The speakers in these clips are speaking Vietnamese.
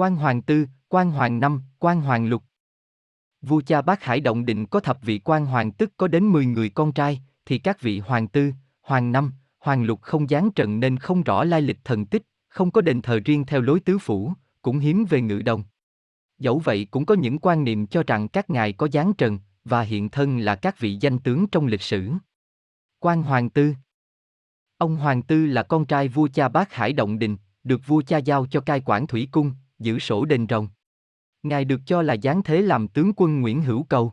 Quan Hoàng Tư, Quan Hoàng Năm, Quan Hoàng Lục. Vua cha bác Hải Động Định có thập vị quan hoàng tức có đến 10 người con trai, thì các vị hoàng tư, hoàng năm, hoàng lục không gián trận nên không rõ lai lịch thần tích, không có đền thờ riêng theo lối tứ phủ, cũng hiếm về ngự đồng. Dẫu vậy cũng có những quan niệm cho rằng các ngài có gián trần, và hiện thân là các vị danh tướng trong lịch sử. Quan Hoàng Tư Ông Hoàng Tư là con trai vua cha bác Hải Động Đình, được vua cha giao cho cai quản thủy cung, giữ sổ đền rồng. Ngài được cho là giáng thế làm tướng quân Nguyễn Hữu Cầu.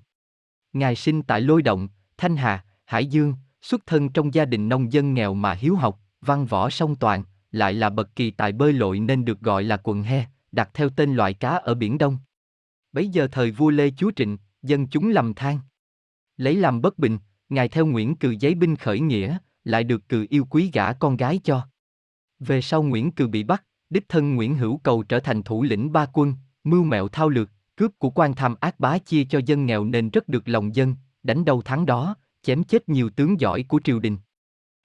Ngài sinh tại Lôi Động, Thanh Hà, Hải Dương, xuất thân trong gia đình nông dân nghèo mà hiếu học, văn võ song toàn, lại là bậc kỳ tài bơi lội nên được gọi là quần he, đặt theo tên loại cá ở Biển Đông. Bấy giờ thời vua Lê Chúa Trịnh, dân chúng lầm than. Lấy làm bất bình, ngài theo Nguyễn Cừ giấy binh khởi nghĩa, lại được Cừ yêu quý gả con gái cho. Về sau Nguyễn Cừ bị bắt, đích thân Nguyễn Hữu Cầu trở thành thủ lĩnh ba quân, mưu mẹo thao lược, cướp của quan tham ác bá chia cho dân nghèo nên rất được lòng dân, đánh đâu thắng đó, chém chết nhiều tướng giỏi của triều đình.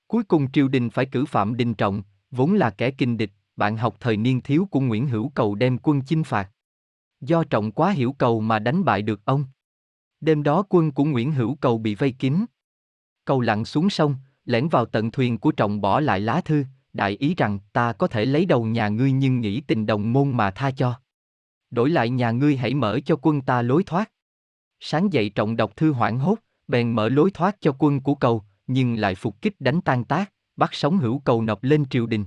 Cuối cùng triều đình phải cử Phạm Đình Trọng, vốn là kẻ kinh địch, bạn học thời niên thiếu của Nguyễn Hữu Cầu đem quân chinh phạt. Do Trọng quá hiểu Cầu mà đánh bại được ông. Đêm đó quân của Nguyễn Hữu Cầu bị vây kín. Cầu lặn xuống sông, lẻn vào tận thuyền của Trọng bỏ lại lá thư, đại ý rằng ta có thể lấy đầu nhà ngươi nhưng nghĩ tình đồng môn mà tha cho. Đổi lại nhà ngươi hãy mở cho quân ta lối thoát. Sáng dậy Trọng đọc thư hoảng hốt, bèn mở lối thoát cho quân của cầu, nhưng lại phục kích đánh tan tác, bắt sống hữu cầu nộp lên triều đình.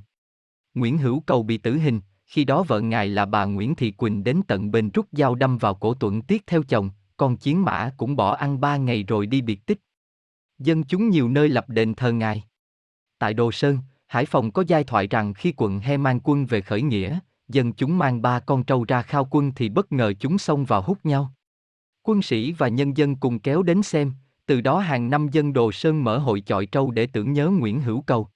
Nguyễn Hữu Cầu bị tử hình, khi đó vợ ngài là bà Nguyễn Thị Quỳnh đến tận bên rút dao đâm vào cổ tuận tiết theo chồng, con chiến mã cũng bỏ ăn ba ngày rồi đi biệt tích. Dân chúng nhiều nơi lập đền thờ ngài. Tại Đồ Sơn, Hải Phòng có giai thoại rằng khi quận He mang quân về khởi nghĩa, dân chúng mang ba con trâu ra khao quân thì bất ngờ chúng xông vào hút nhau. Quân sĩ và nhân dân cùng kéo đến xem, từ đó hàng năm dân Đồ Sơn mở hội chọi trâu để tưởng nhớ Nguyễn Hữu Cầu.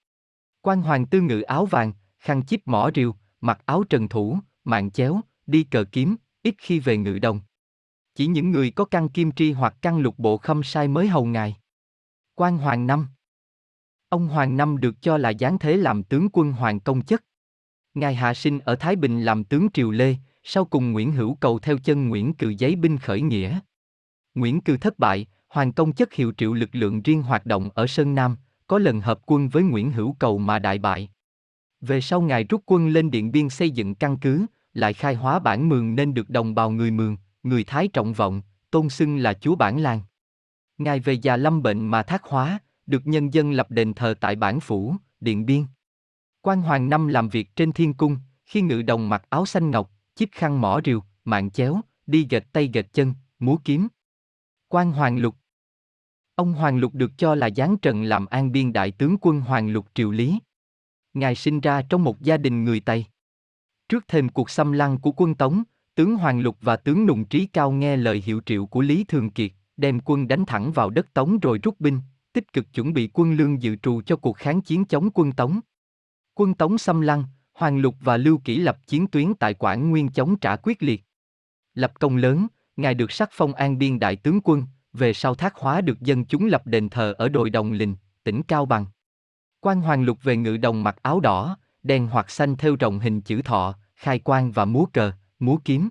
Quan hoàng tư ngự áo vàng, khăn chip mỏ rìu, mặc áo trần thủ, mạng chéo, đi cờ kiếm, ít khi về ngự đồng. Chỉ những người có căn kim tri hoặc căn lục bộ khâm sai mới hầu ngài. Quan Hoàng Năm Ông Hoàng Năm được cho là giáng thế làm tướng quân Hoàng Công Chất. Ngài hạ sinh ở Thái Bình làm tướng Triều Lê, sau cùng Nguyễn Hữu Cầu theo chân Nguyễn Cừ giấy binh khởi nghĩa. Nguyễn Cừ thất bại, Hoàng Công Chất hiệu triệu lực lượng riêng hoạt động ở Sơn Nam, có lần hợp quân với Nguyễn Hữu Cầu mà đại bại. Về sau ngài rút quân lên Điện Biên xây dựng căn cứ, lại khai hóa bản mường nên được đồng bào người mường, người Thái trọng vọng, tôn xưng là chúa bản làng. Ngài về già lâm bệnh mà thác hóa, được nhân dân lập đền thờ tại bản phủ, Điện Biên. Quan Hoàng Năm làm việc trên thiên cung, khi ngự đồng mặc áo xanh ngọc, chiếc khăn mỏ rìu, mạng chéo, đi gệt tay gệt chân, múa kiếm. Quan Hoàng Lục Ông Hoàng Lục được cho là giáng trần làm an biên đại tướng quân Hoàng Lục Triều Lý. Ngài sinh ra trong một gia đình người Tây. Trước thêm cuộc xâm lăng của quân Tống, tướng Hoàng Lục và tướng Nùng Trí Cao nghe lời hiệu triệu của Lý Thường Kiệt, đem quân đánh thẳng vào đất Tống rồi rút binh, tích cực chuẩn bị quân lương dự trù cho cuộc kháng chiến chống quân Tống. Quân Tống xâm lăng, Hoàng Lục và Lưu Kỷ lập chiến tuyến tại Quảng Nguyên chống trả quyết liệt. Lập công lớn, ngài được sắc phong an biên đại tướng quân, về sau thác hóa được dân chúng lập đền thờ ở đồi Đồng Lình, tỉnh Cao Bằng. Quan Hoàng Lục về ngự đồng mặc áo đỏ, đen hoặc xanh theo rồng hình chữ thọ, khai quan và múa cờ, múa kiếm.